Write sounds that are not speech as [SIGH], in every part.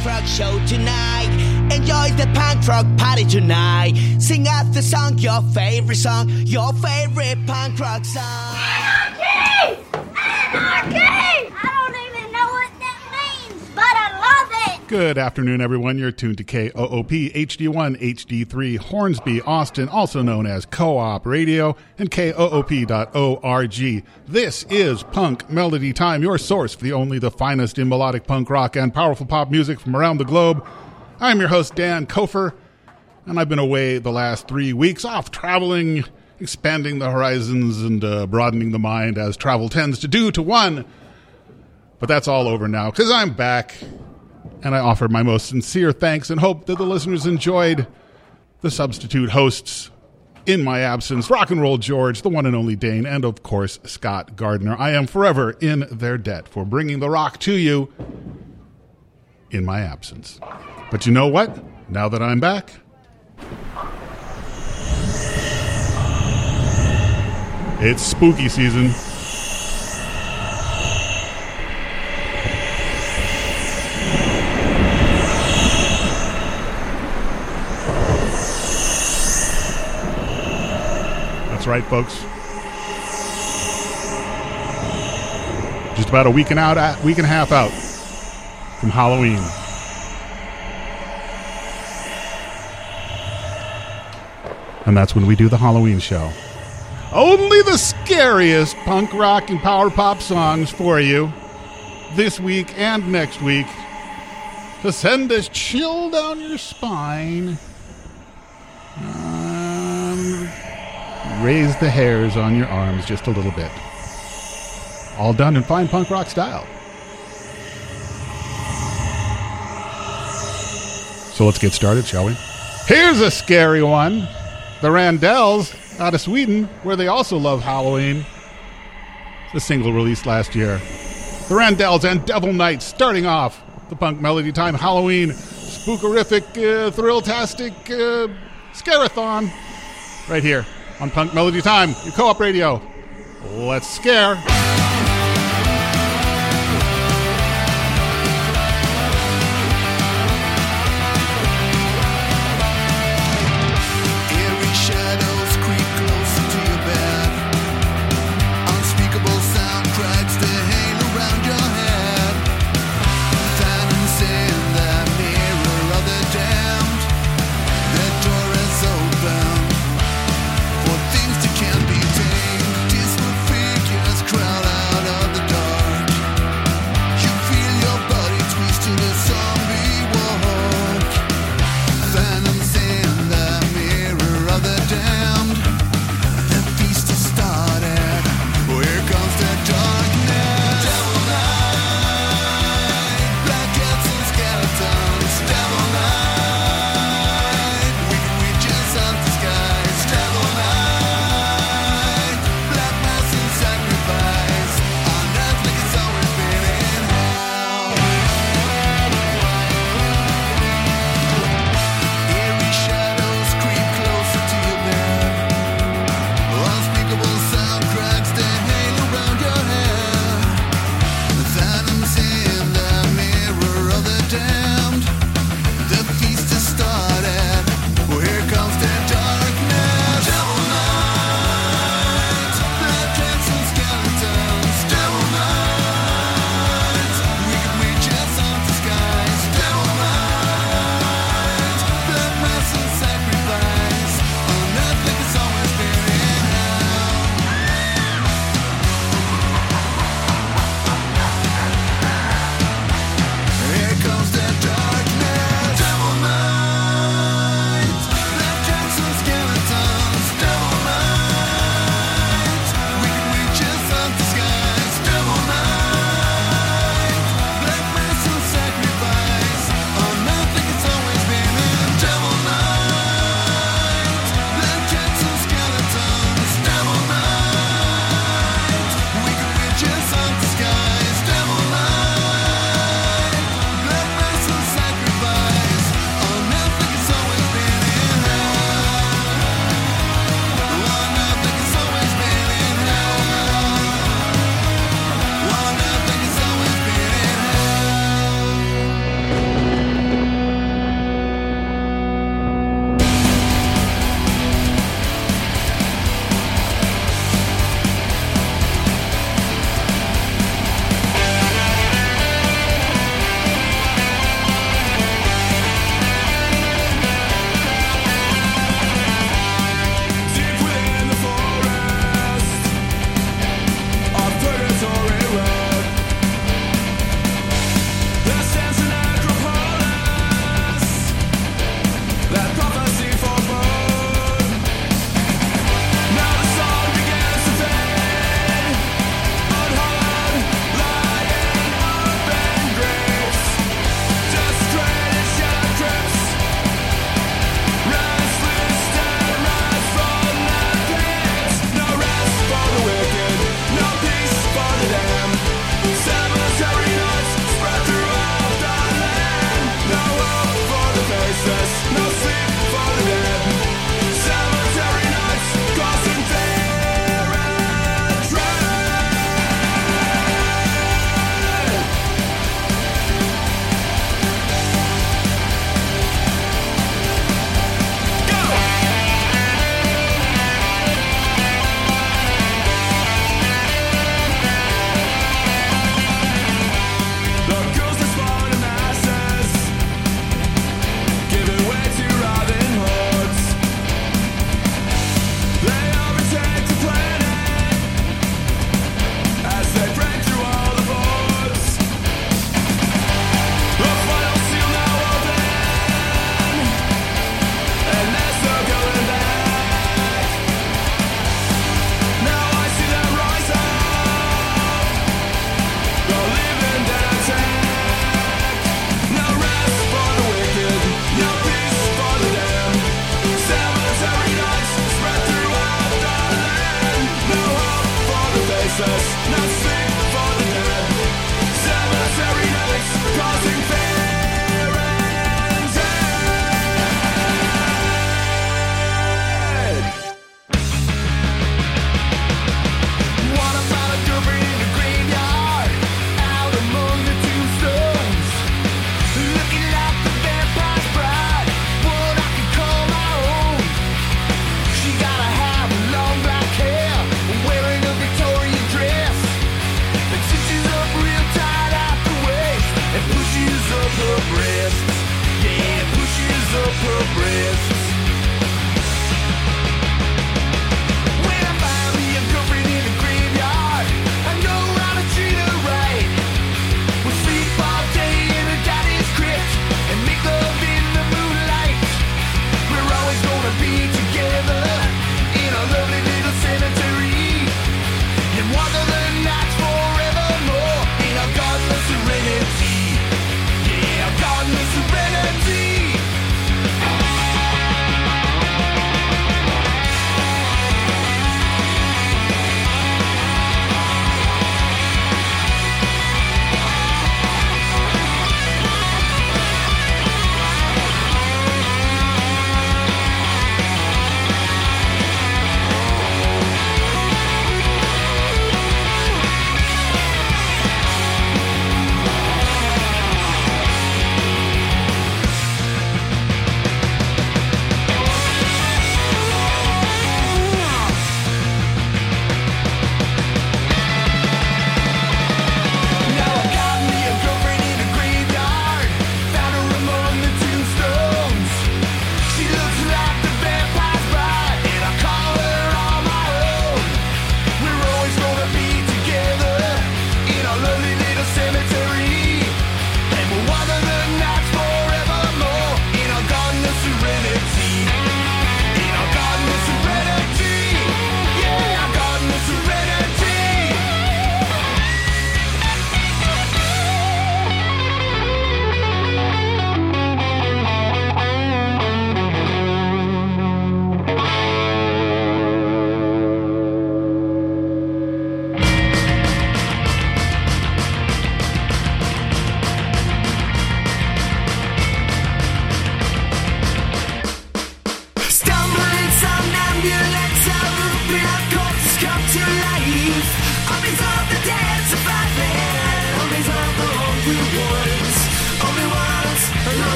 Punk rock show tonight. Enjoy the punk rock party tonight. Sing out the song, your favorite song, your favorite punk rock song. Anarchy! Anarchy! I don't even know what that means, but I love it! Good afternoon, everyone. You're tuned to KOOP HD1 HD3 Hornsby, Austin, also known as Co op Radio, and KOOP.org. This is Punk Melody Time, your source for the only the finest in melodic punk rock and powerful pop music from around the globe. I'm your host, Dan Kofer, and I've been away the last three weeks off traveling, expanding the horizons, and uh, broadening the mind as travel tends to do to one. But that's all over now because I'm back and I offer my most sincere thanks and hope that the listeners enjoyed the substitute hosts in my absence Rock and Roll George, the one and only Dane, and of course Scott Gardner. I am forever in their debt for bringing the rock to you in my absence. But you know what? Now that I'm back, it's spooky season. Right, folks. Just about a week and out, week and a half out from Halloween. And that's when we do the Halloween show. Only the scariest punk rock and power pop songs for you this week and next week to send a chill down your spine. Raise the hairs on your arms just a little bit. All done in fine punk rock style. So let's get started, shall we? Here's a scary one. The Randells out of Sweden, where they also love Halloween. It's a single released last year. The Randells and Devil Knights starting off the Punk Melody Time Halloween spookerific, uh, thrill-tastic uh, scarathon right here on Punk Melody Time, your co-op radio. Let's scare.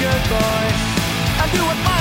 Good boy. I'll do what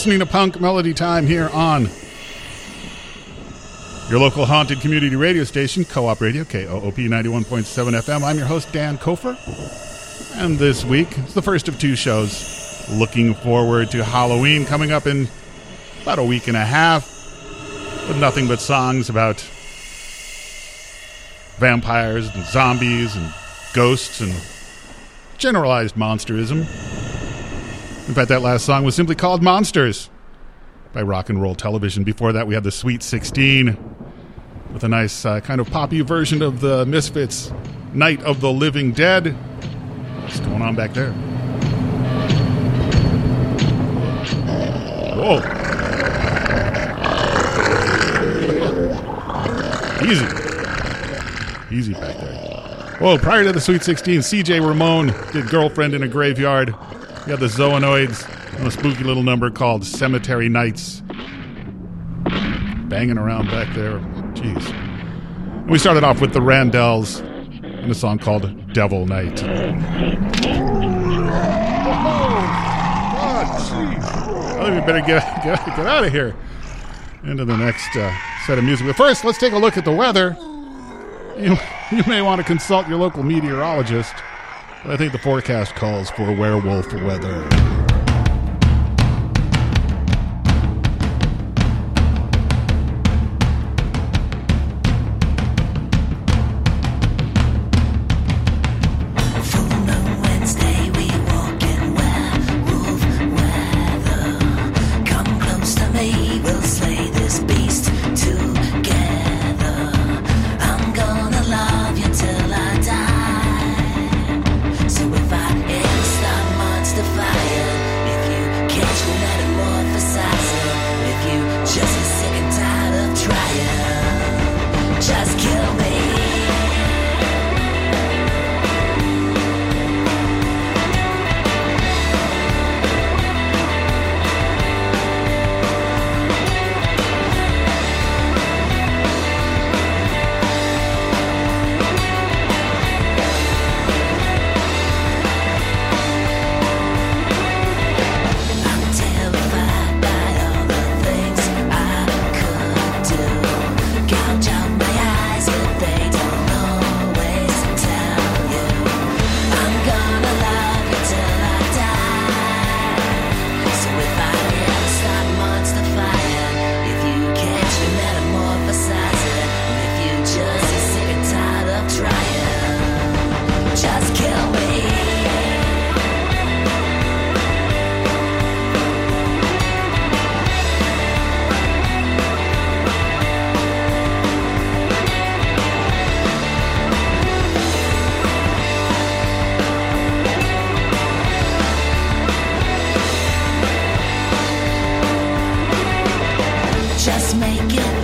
listening to Punk Melody Time here on your local haunted community radio station, Co op Radio, KOOP 91.7 FM. I'm your host, Dan Kofer. And this week, it's the first of two shows. Looking forward to Halloween coming up in about a week and a half with nothing but songs about vampires and zombies and ghosts and generalized monsterism. In fact, that last song was simply called Monsters by Rock and Roll Television. Before that, we had the Sweet 16 with a nice uh, kind of poppy version of the Misfits' Night of the Living Dead. What's going on back there? Whoa. Easy. Easy back there. Whoa, prior to the Sweet 16, CJ Ramone did Girlfriend in a Graveyard. Had the Zoonoids and a spooky little number called Cemetery Nights. Banging around back there. Jeez. And we started off with the Randells and a song called Devil Night. God, jeez. I think we better get, get, get out of here into the next uh, set of music. But first, let's take a look at the weather. You, you may want to consult your local meteorologist, I think the forecast calls for werewolf weather. just make it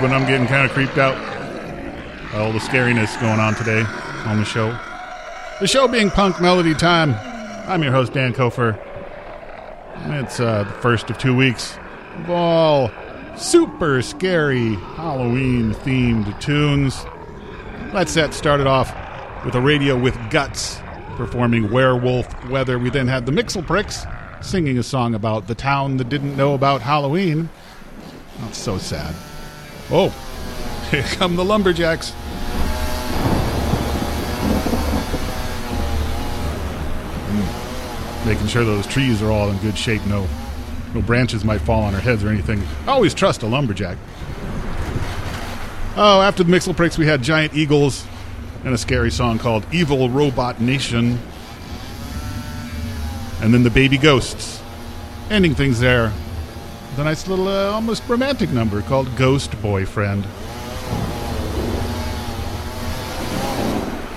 but I'm getting kind of creeped out by all the scariness going on today on the show. The show being Punk Melody Time. I'm your host, Dan Kofer. It's uh, the first of two weeks of all super scary Halloween themed tunes. Let's that set started off with a radio with guts performing Werewolf Weather. We then had the Mixel Pricks singing a song about the town that didn't know about Halloween. That's so sad. Oh, [LAUGHS] here come the Lumberjacks. Mm. Making sure those trees are all in good shape. No, no branches might fall on our heads or anything. Always trust a lumberjack. Oh, after the Mixel we had Giant Eagles and a scary song called Evil Robot Nation. And then the Baby Ghosts. Ending things there. The nice little, uh, almost romantic number called Ghost Boyfriend.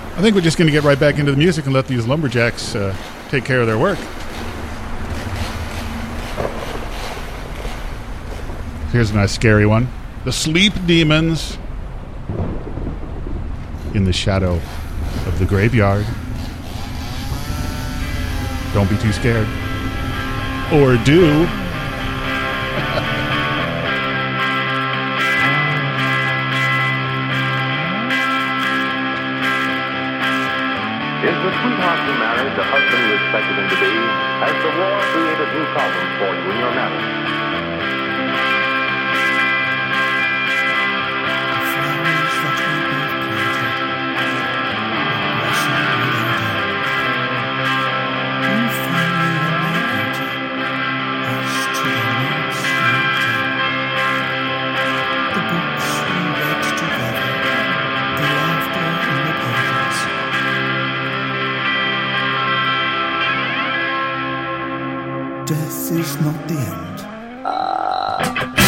I think we're just going to get right back into the music and let these lumberjacks uh, take care of their work. Here's a nice scary one The Sleep Demons in the shadow of the graveyard. Don't be too scared. Or do. Expected to be? Has the war created new problems for you in Death is not the end. Sunshine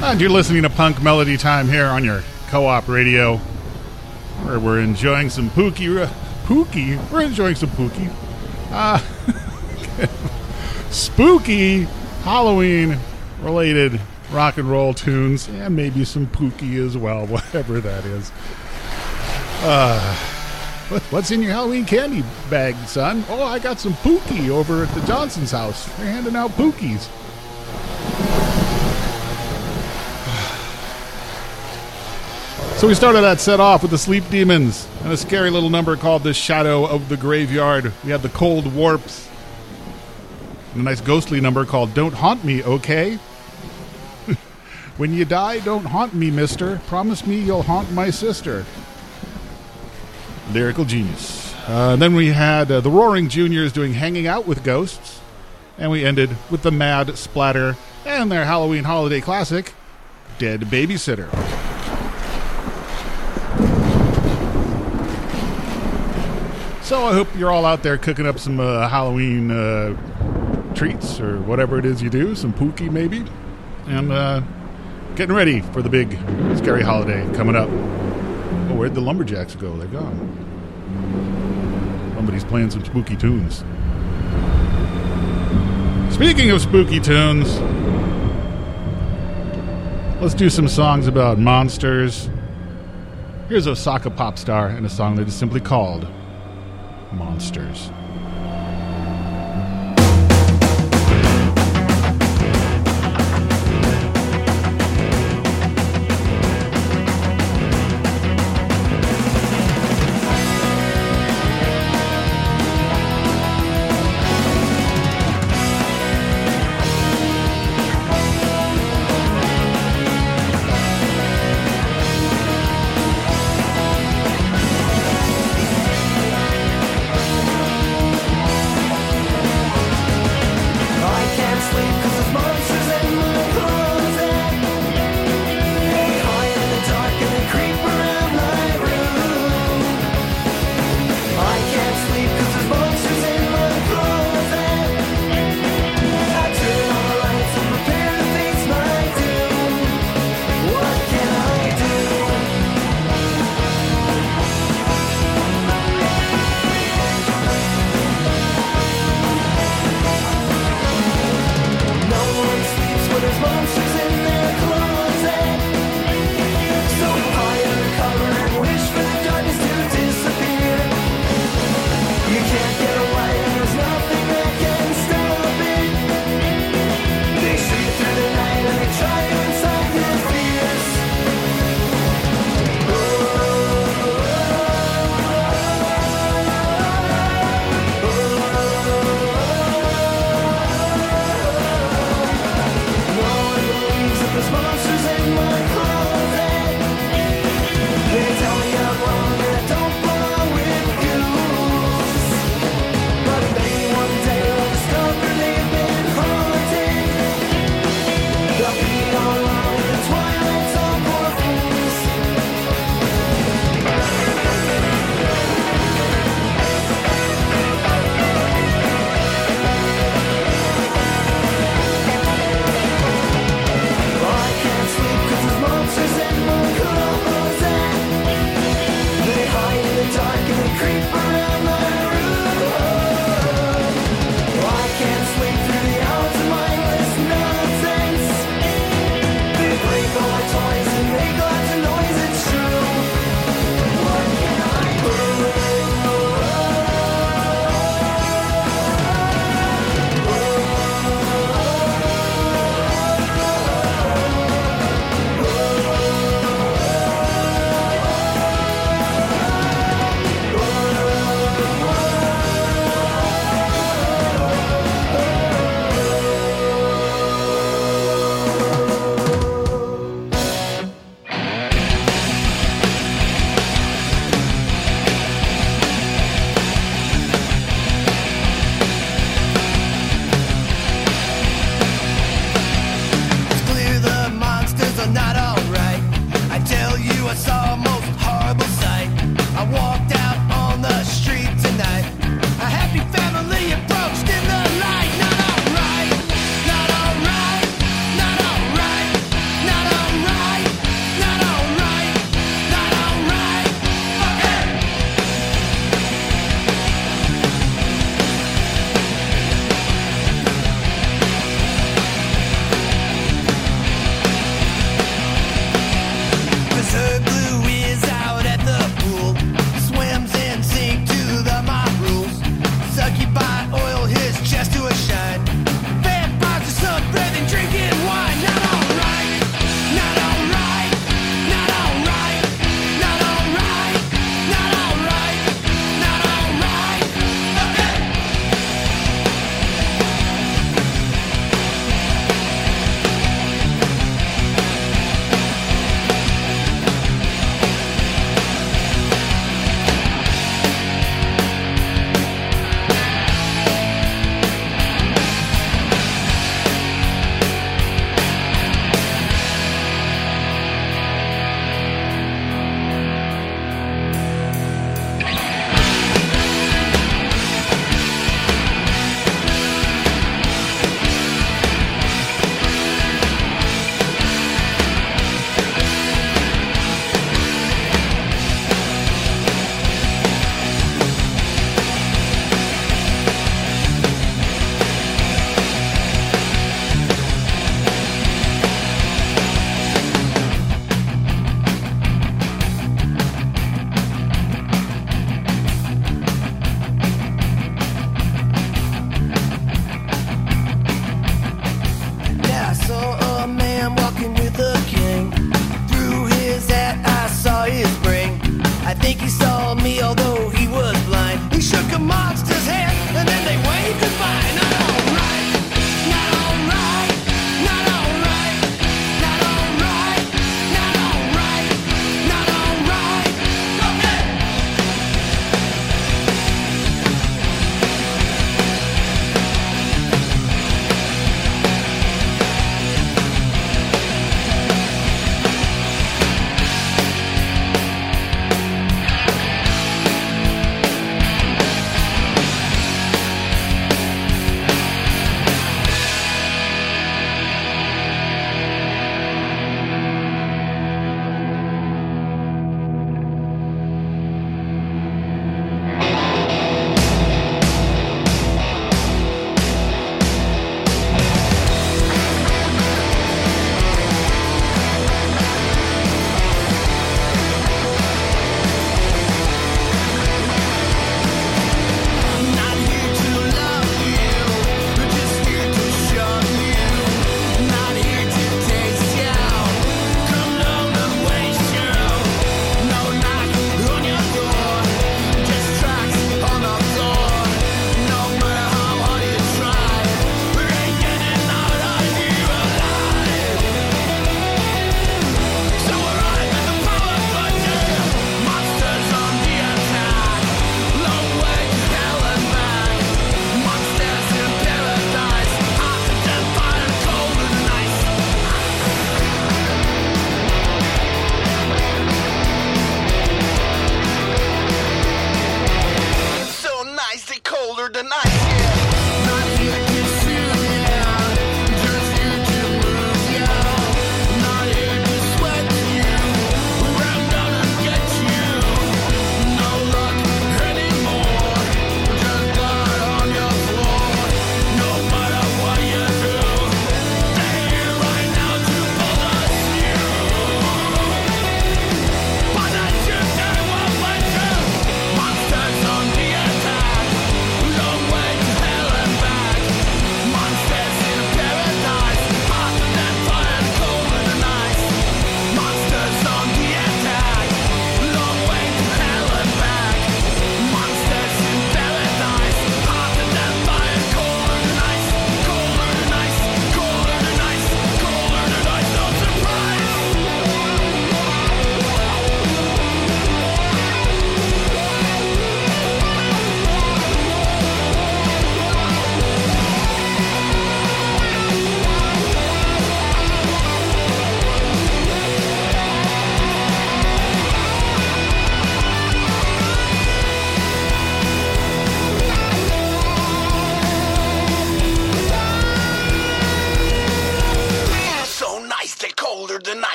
And you're listening to Punk Melody Time here on your co-op radio, where we're enjoying some Pookie. Pookie? We're enjoying some Pookie. Uh, [LAUGHS] spooky Halloween-related rock and roll tunes, and maybe some Pookie as well, [LAUGHS] whatever that is. Uh, what, what's in your Halloween candy bag, son? Oh, I got some Pookie over at the Johnson's house. They're handing out Pookies. So we started that set off with the Sleep Demons and a scary little number called The Shadow of the Graveyard. We had the Cold Warps and a nice ghostly number called Don't Haunt Me, okay? [LAUGHS] when you die, don't haunt me, mister. Promise me you'll haunt my sister. Lyrical genius. Uh, then we had uh, the Roaring Juniors doing Hanging Out with Ghosts. And we ended with the Mad Splatter and their Halloween holiday classic, Dead Babysitter. So I hope you're all out there cooking up some uh, Halloween uh, treats or whatever it is you do, some pookie maybe, and uh, getting ready for the big scary holiday coming up. Oh, where'd the lumberjacks go? They're gone. Somebody's playing some spooky tunes. Speaking of spooky tunes, let's do some songs about monsters. Here's Osaka pop star and a song that is simply called. Monsters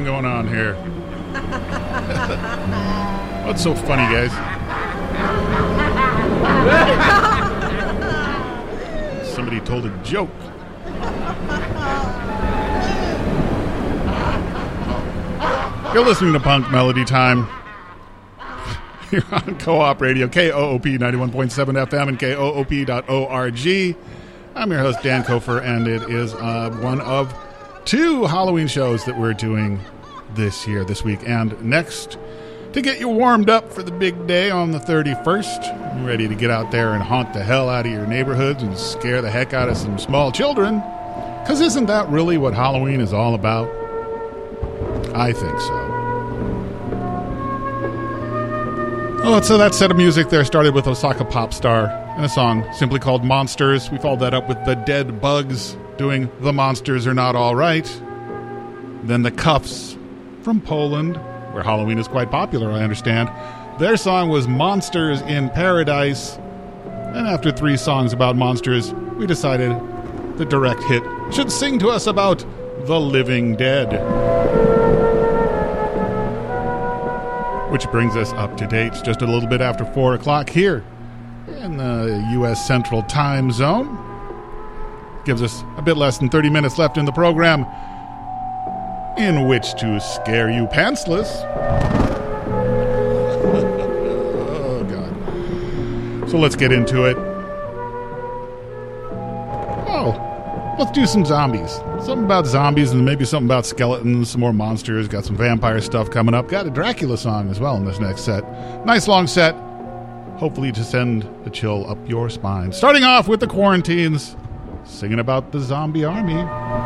going on here? [LAUGHS] What's so funny, guys? Somebody told a joke. You're listening to Punk Melody Time. [LAUGHS] You're on Co-op Radio, KOOP 91.7 FM and KOOP.org. I'm your host, Dan Kofer, and it is uh, one of two Halloween shows that we're doing this year, this week, and next to get you warmed up for the big day on the 31st. Ready to get out there and haunt the hell out of your neighborhoods and scare the heck out of some small children. Because isn't that really what Halloween is all about? I think so. Oh, so that set of music there started with Osaka pop star and a song simply called Monsters. We followed that up with The Dead Bugs doing The Monsters Are Not All Right. Then the Cuffs from Poland, where Halloween is quite popular, I understand. Their song was Monsters in Paradise. And after three songs about monsters, we decided the direct hit should sing to us about the living dead. Which brings us up to date just a little bit after 4 o'clock here in the U.S. Central Time Zone. Gives us a bit less than 30 minutes left in the program in which to scare you pantsless. oh, God. So let's get into it. Oh, let's do some zombies. Something about zombies and maybe something about skeletons, some more monsters. Got some vampire stuff coming up. Got a Dracula song as well in this next set. Nice long set. Hopefully to send a chill up your spine. Starting off with the quarantines, singing about the zombie army.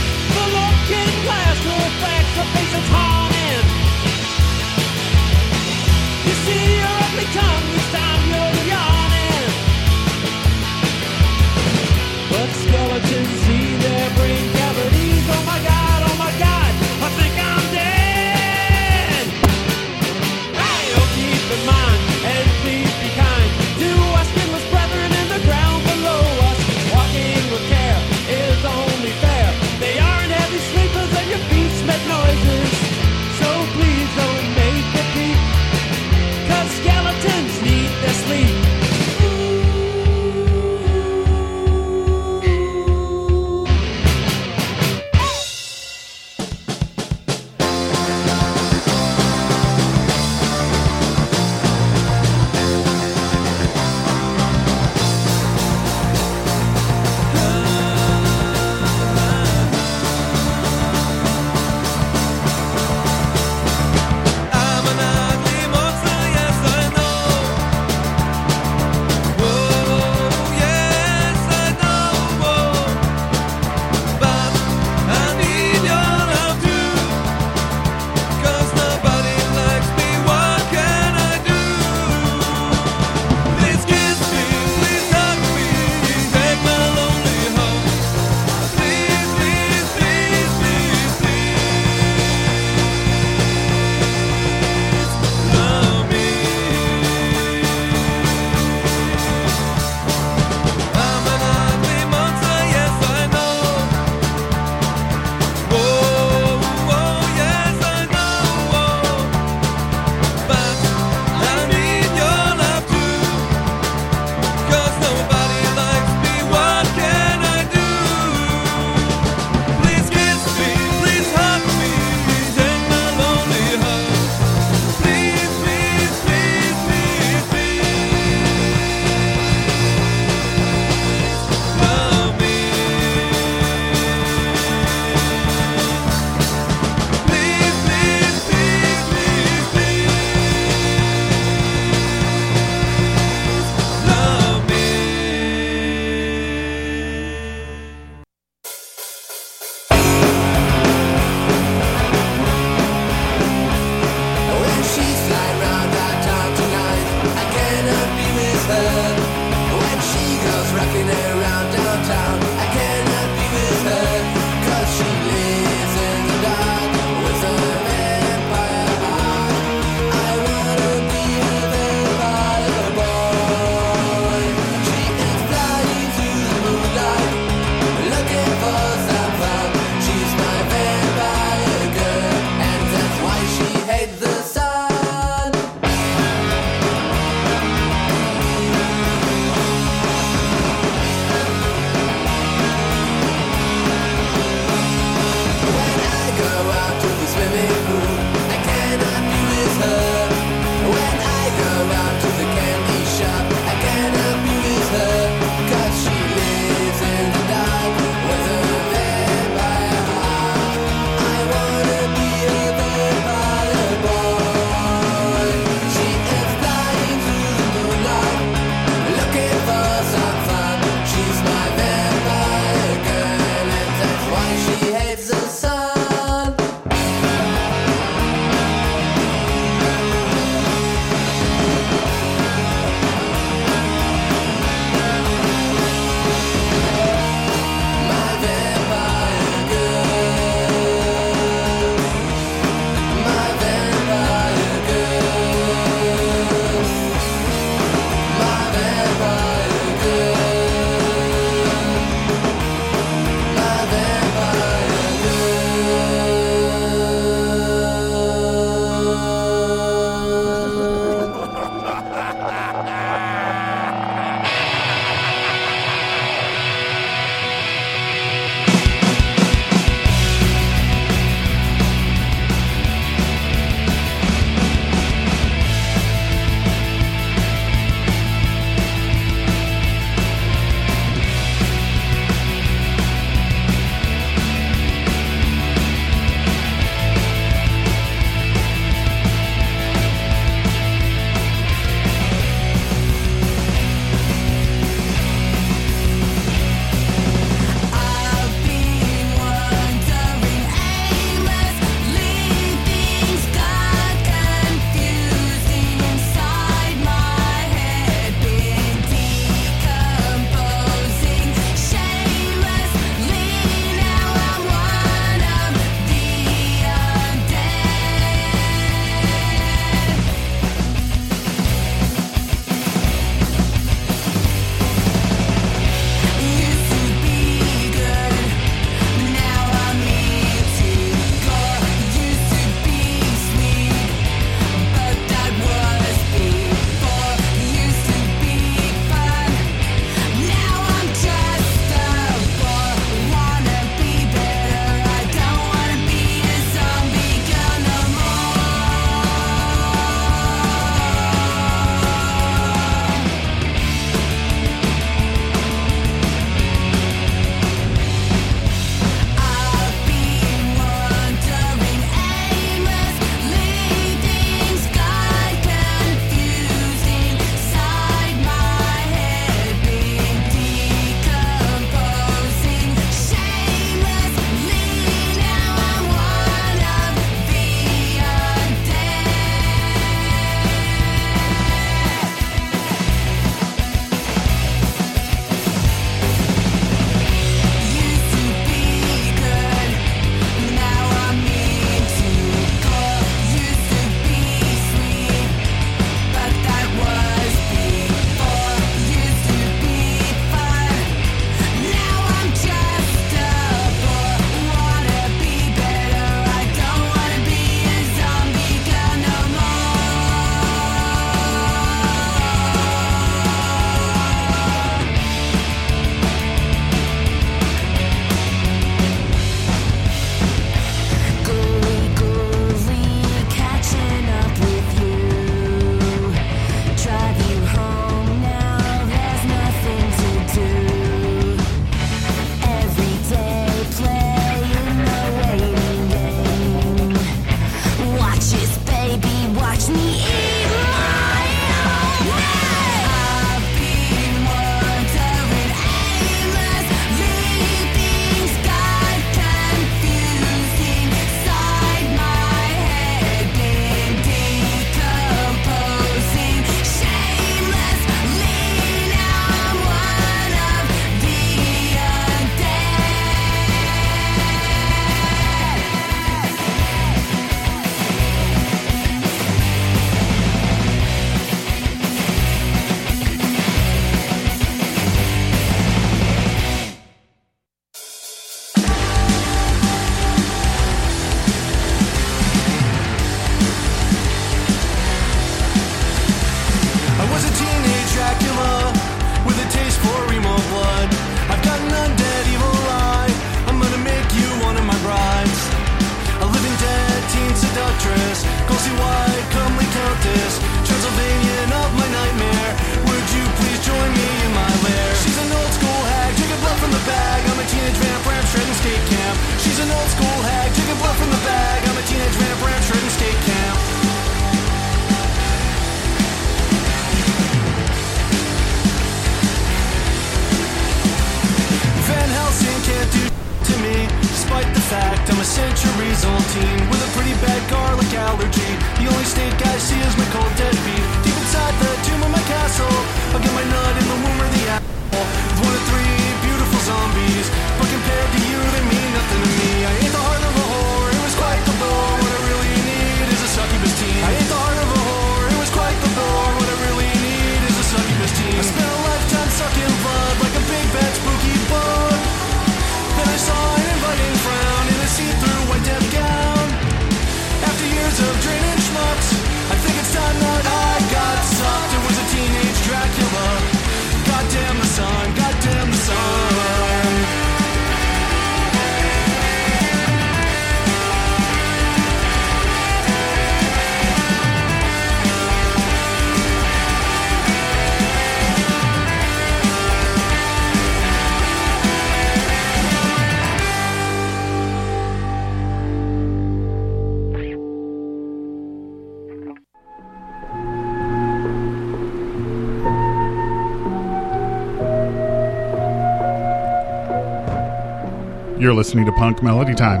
You're listening to Punk Melody Time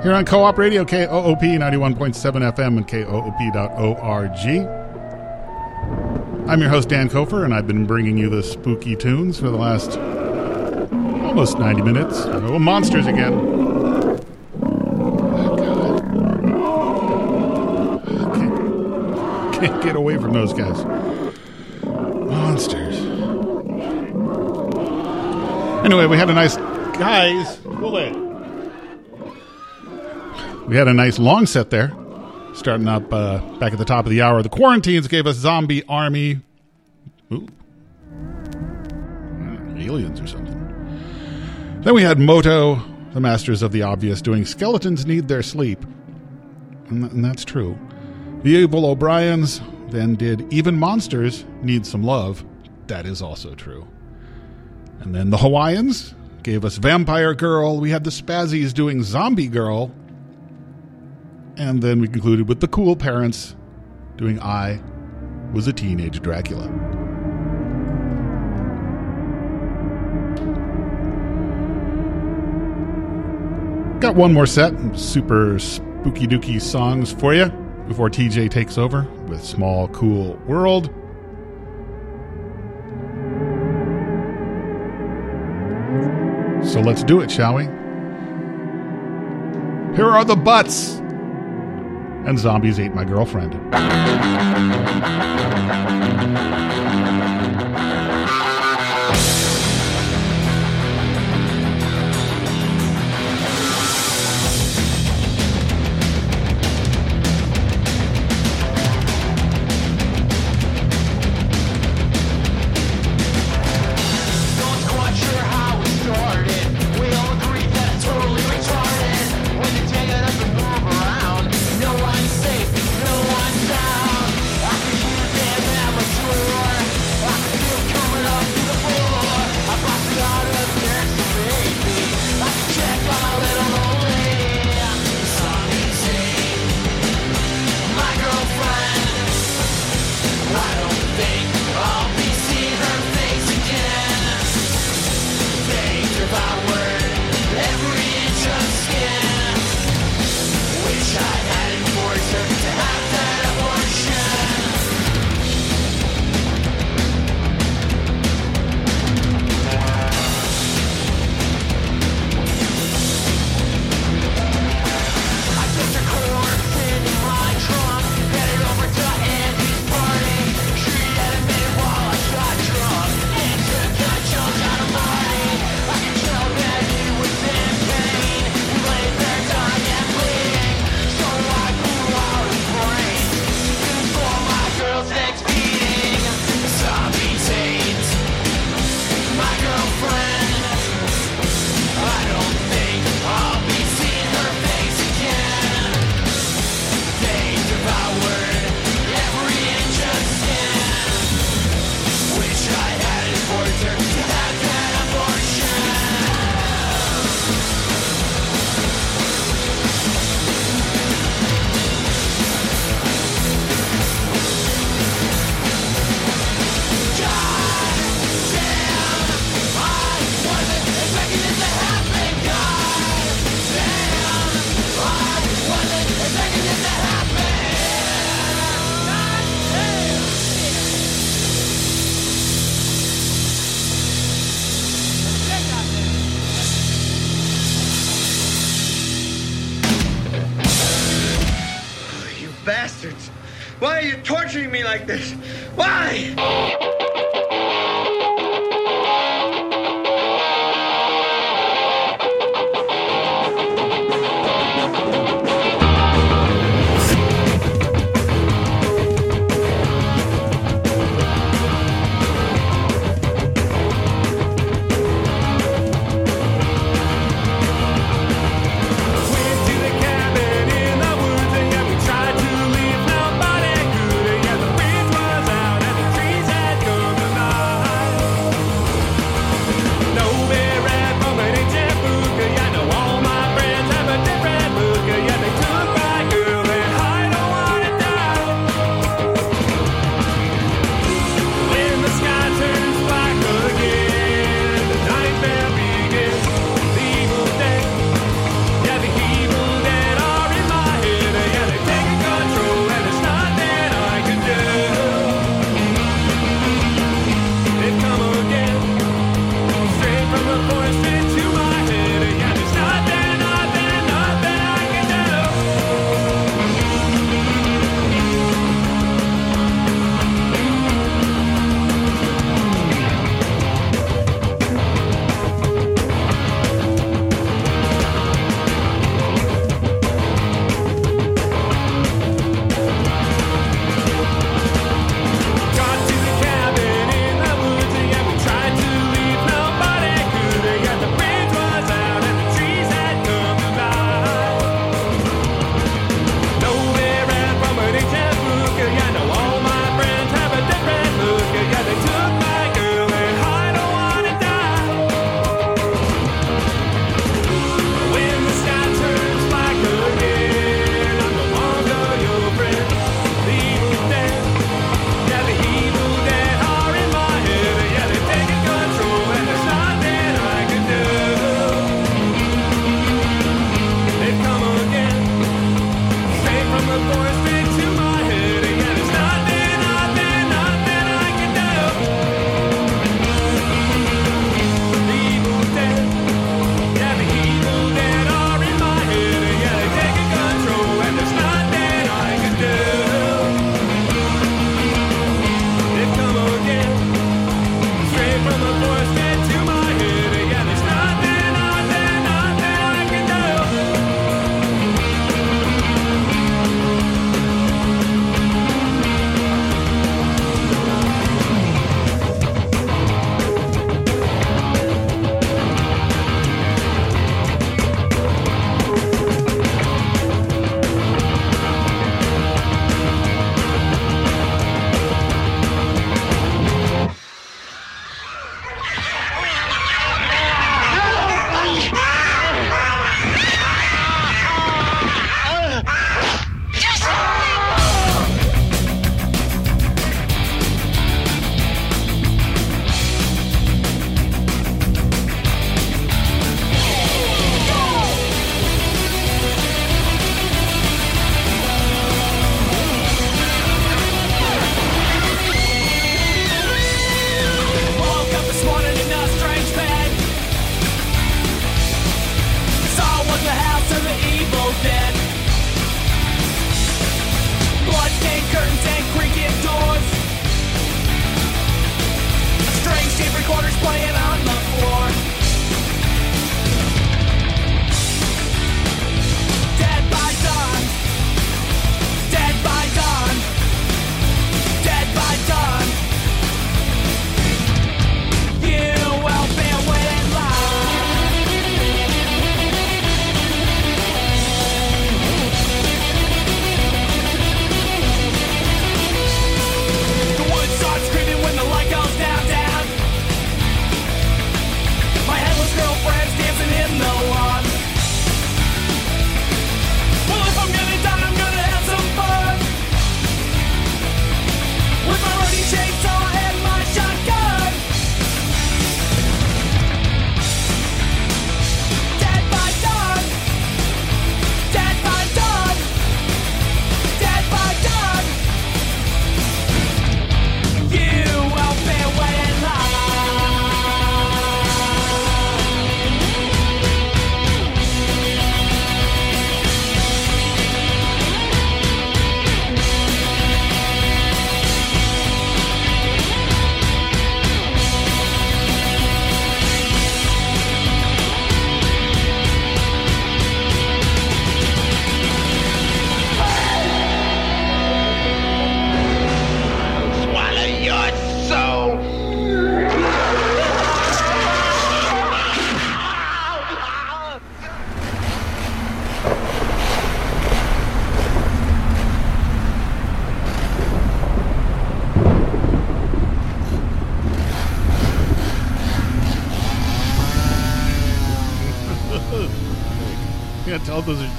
here on Co op Radio, KOOP 91.7 FM and KOOP.org. I'm your host, Dan Kofer, and I've been bringing you the spooky tunes for the last almost 90 minutes. Oh, monsters again. Oh, can't get away from those guys. Monsters. Anyway, we had a nice guys. Pull. We had a nice long set there, starting up uh, back at the top of the hour. The Quarantines gave us Zombie Army. Ooh. Hmm, Aliens or something. Then we had Moto, the Masters of the Obvious, doing Skeletons Need Their Sleep. And, th- and that's true. The Evil O'Briens then did Even Monsters Need Some Love. That is also true. And then the Hawaiians gave us Vampire Girl. We had the Spazzies doing Zombie Girl. And then we concluded with the Cool Parents doing I Was a Teenage Dracula. Got one more set, super spooky dooky songs for you before TJ takes over with Small Cool World. So let's do it, shall we? Here are the butts. And zombies ate my girlfriend.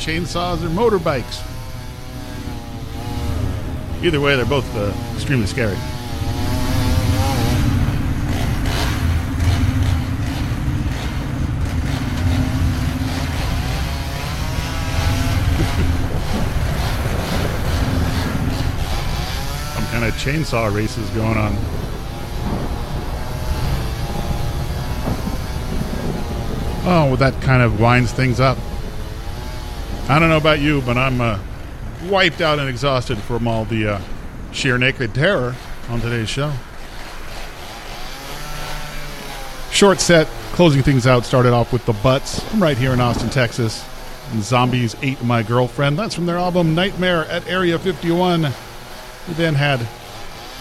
Chainsaws or motorbikes. Either way, they're both uh, extremely scary. Some kind of chainsaw races going on. Oh, that kind of winds things up. I don't know about you, but I'm uh, wiped out and exhausted from all the uh, sheer naked terror on today's show. Short set, closing things out, started off with The Butts from right here in Austin, Texas. And Zombies Ate My Girlfriend. That's from their album Nightmare at Area 51. We then had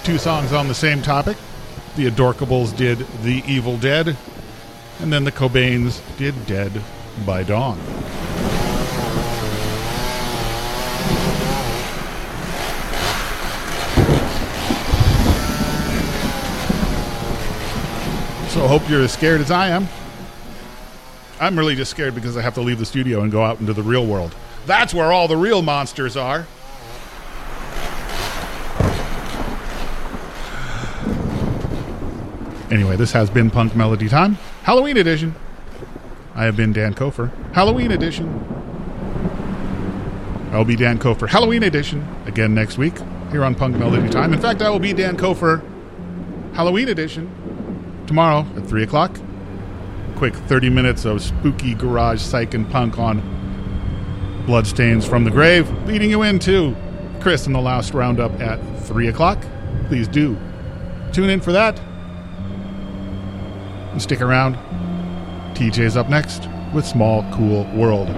two songs on the same topic. The Adorkables did The Evil Dead, and then the Cobains did Dead by Dawn. So hope you're as scared as I am. I'm really just scared because I have to leave the studio and go out into the real world. That's where all the real monsters are. Anyway, this has been Punk Melody Time, Halloween edition. I have been Dan Kofer, Halloween edition. I'll be Dan Kofer, Halloween edition, again next week here on Punk Melody Time. In fact, I will be Dan Kofer, Halloween edition, tomorrow at 3 o'clock. Quick 30 minutes of spooky garage psych and punk on Bloodstains from the Grave, leading you into Chris and the last roundup at 3 o'clock. Please do tune in for that. And stick around. TJ's up next with Small Cool World.